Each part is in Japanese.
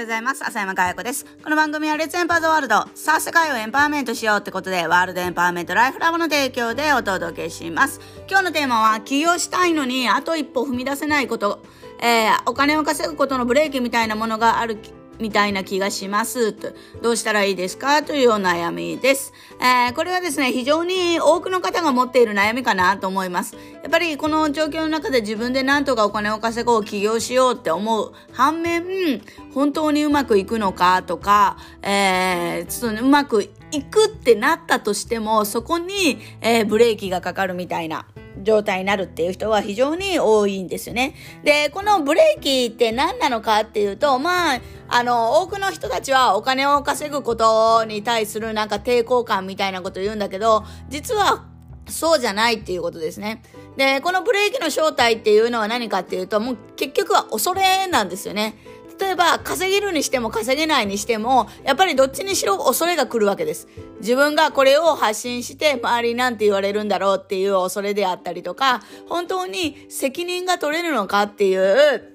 ようございます。浅山かや子です。この番組はレッツエンパーズワールド。さあ、世界をエンパワーメントしようってことで、ワールドエンパワーメントライフラボの提供でお届けします。今日のテーマは、起業したいのに、あと一歩踏み出せないこと。えー、お金を稼ぐことのブレーキみたいなものがあるみたいな気がします。とどうしたらいいですか？というお悩みです。えー、これはですね、非常に多くの方が持っている悩みかなと思います。やっぱりこの状況の中で自分で何とかお金を稼ごう、起業しようって思う反面、本当にうまくいくのかとか、えー、ちょっとうまくいくってなったとしても、そこに、えー、ブレーキがかかるみたいな。状態になるっていう人は非常に多いんですよね。で、このブレーキって何なのかっていうと、まあ、あの、多くの人たちはお金を稼ぐことに対するなんか抵抗感みたいなことを言うんだけど、実はそうじゃないっていうことですね。で、このブレーキの正体っていうのは何かっていうと、もう結局は恐れなんですよね。例えば稼げるにしても稼げないにしてもやっぱりどっちにしろ恐れが来るわけです。自分がこれを発信して周りなんて言われるんだろうっていう恐れであったりとか本当に責任が取れるのかっていう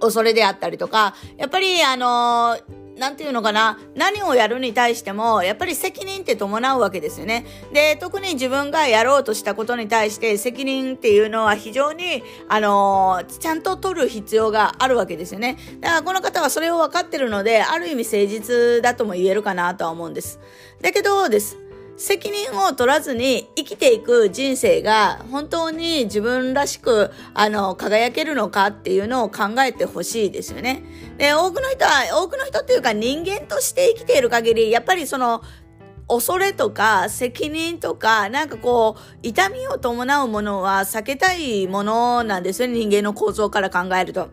恐れであったりとかやっぱりあのーなんていうのかな、何をやるに対しても、やっぱり責任って伴うわけですよね。で、特に自分がやろうとしたことに対して責任っていうのは非常に、あの、ちゃんと取る必要があるわけですよね。だからこの方はそれを分かってるので、ある意味誠実だとも言えるかなとは思うんです。だけどです。責任を取らずに生きていく人生が本当に自分らしく、あの、輝けるのかっていうのを考えてほしいですよね。で、多くの人は、多くの人っていうか人間として生きている限り、やっぱりその、恐れとか責任とか、なんかこう、痛みを伴うものは避けたいものなんですよね。人間の構造から考えると。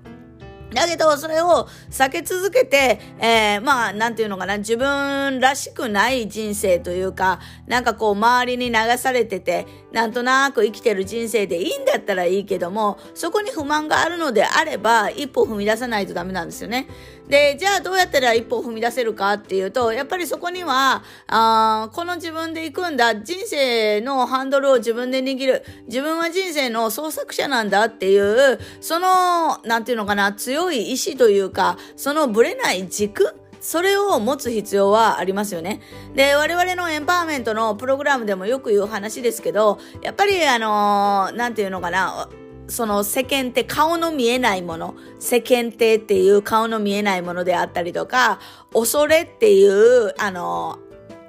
だけど、それを避け続けて、えー、まあ、なんていうのかな、自分らしくない人生というか、なんかこう、周りに流されてて、なんとなく生きてる人生でいいんだったらいいけども、そこに不満があるのであれば、一歩踏み出さないとダメなんですよね。で、じゃあどうやったら一歩踏み出せるかっていうと、やっぱりそこには、あこの自分で行くんだ、人生のハンドルを自分で握る、自分は人生の創作者なんだっていう、その、なんていうのかな、強い意志というか、そのぶれない軸それを持つ必要はありますよね。で、我々のエンパワーメントのプログラムでもよく言う話ですけど、やっぱりあのー、なんていうのかな、その世間って顔の見えないもの、世間体っていう顔の見えないものであったりとか、恐れっていう、あの、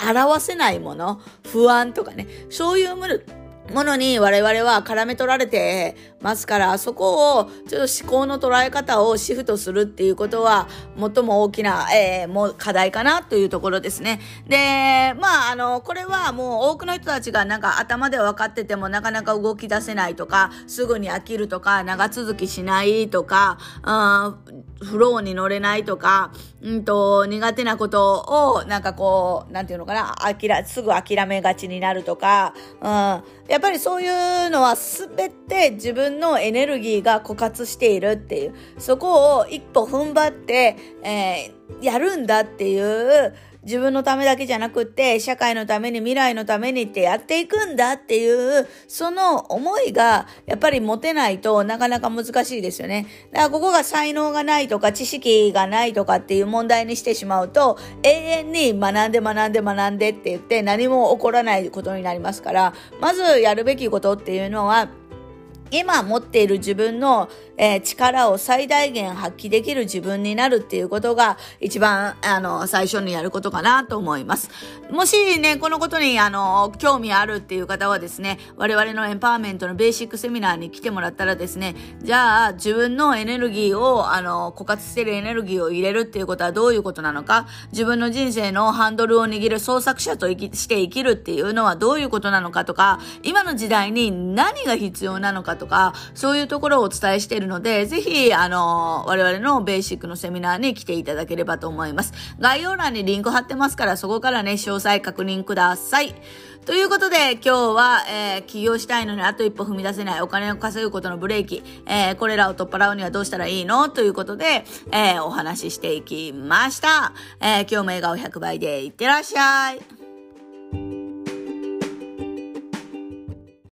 表せないもの、不安とかね、そういうもの、に我々は絡め取られてますから、そこをちょっと思考の捉え方をシフトするっていうことは、最も大きな、えー、もう課題かなというところですね。で、まあ、あの、これはもう多くの人たちがなんか頭で分かっててもなかなか動き出せないとか、すぐに飽きるとか、長続きしないとか、うん、フローに乗れないとか、うんと、苦手なことを、なんかこう、なんていうのかな、あきら、すぐ諦めがちになるとか、うん、やっぱりそういうのは全て自分のエネルギーが枯渇しているっていう、そこを一歩踏ん張って、えー、やるんだっていう、自分のためだけじゃなくって、社会のために未来のためにってやっていくんだっていう、その思いがやっぱり持てないとなかなか難しいですよね。だからここが才能がないとか知識がないとかっていう問題にしてしまうと、永遠に学んで学んで学んでって言って何も起こらないことになりますから、まずやるべきことっていうのは、今持っている自分の、えー、力を最大限発揮できる自分になるっていうことが一番あの最初にやることかなと思います。もしね、このことにあの興味あるっていう方はですね、我々のエンパワーメントのベーシックセミナーに来てもらったらですね、じゃあ自分のエネルギーをあの枯渇してるエネルギーを入れるっていうことはどういうことなのか、自分の人生のハンドルを握る創作者として生きるっていうのはどういうことなのかとか、今の時代に何が必要なのかとか、そういうところをお伝えしているので、ぜひ、あの、我々のベーシックのセミナーに来ていただければと思います。概要欄にリンク貼ってますから、そこからね、詳細確認ください。ということで、今日は、えー、起業したいのにあと一歩踏み出せないお金を稼ぐことのブレーキ、えー、これらを取っ払うにはどうしたらいいの？ということで、えー、お話ししていきました。え、今日も笑顔100倍でいってらっしゃい。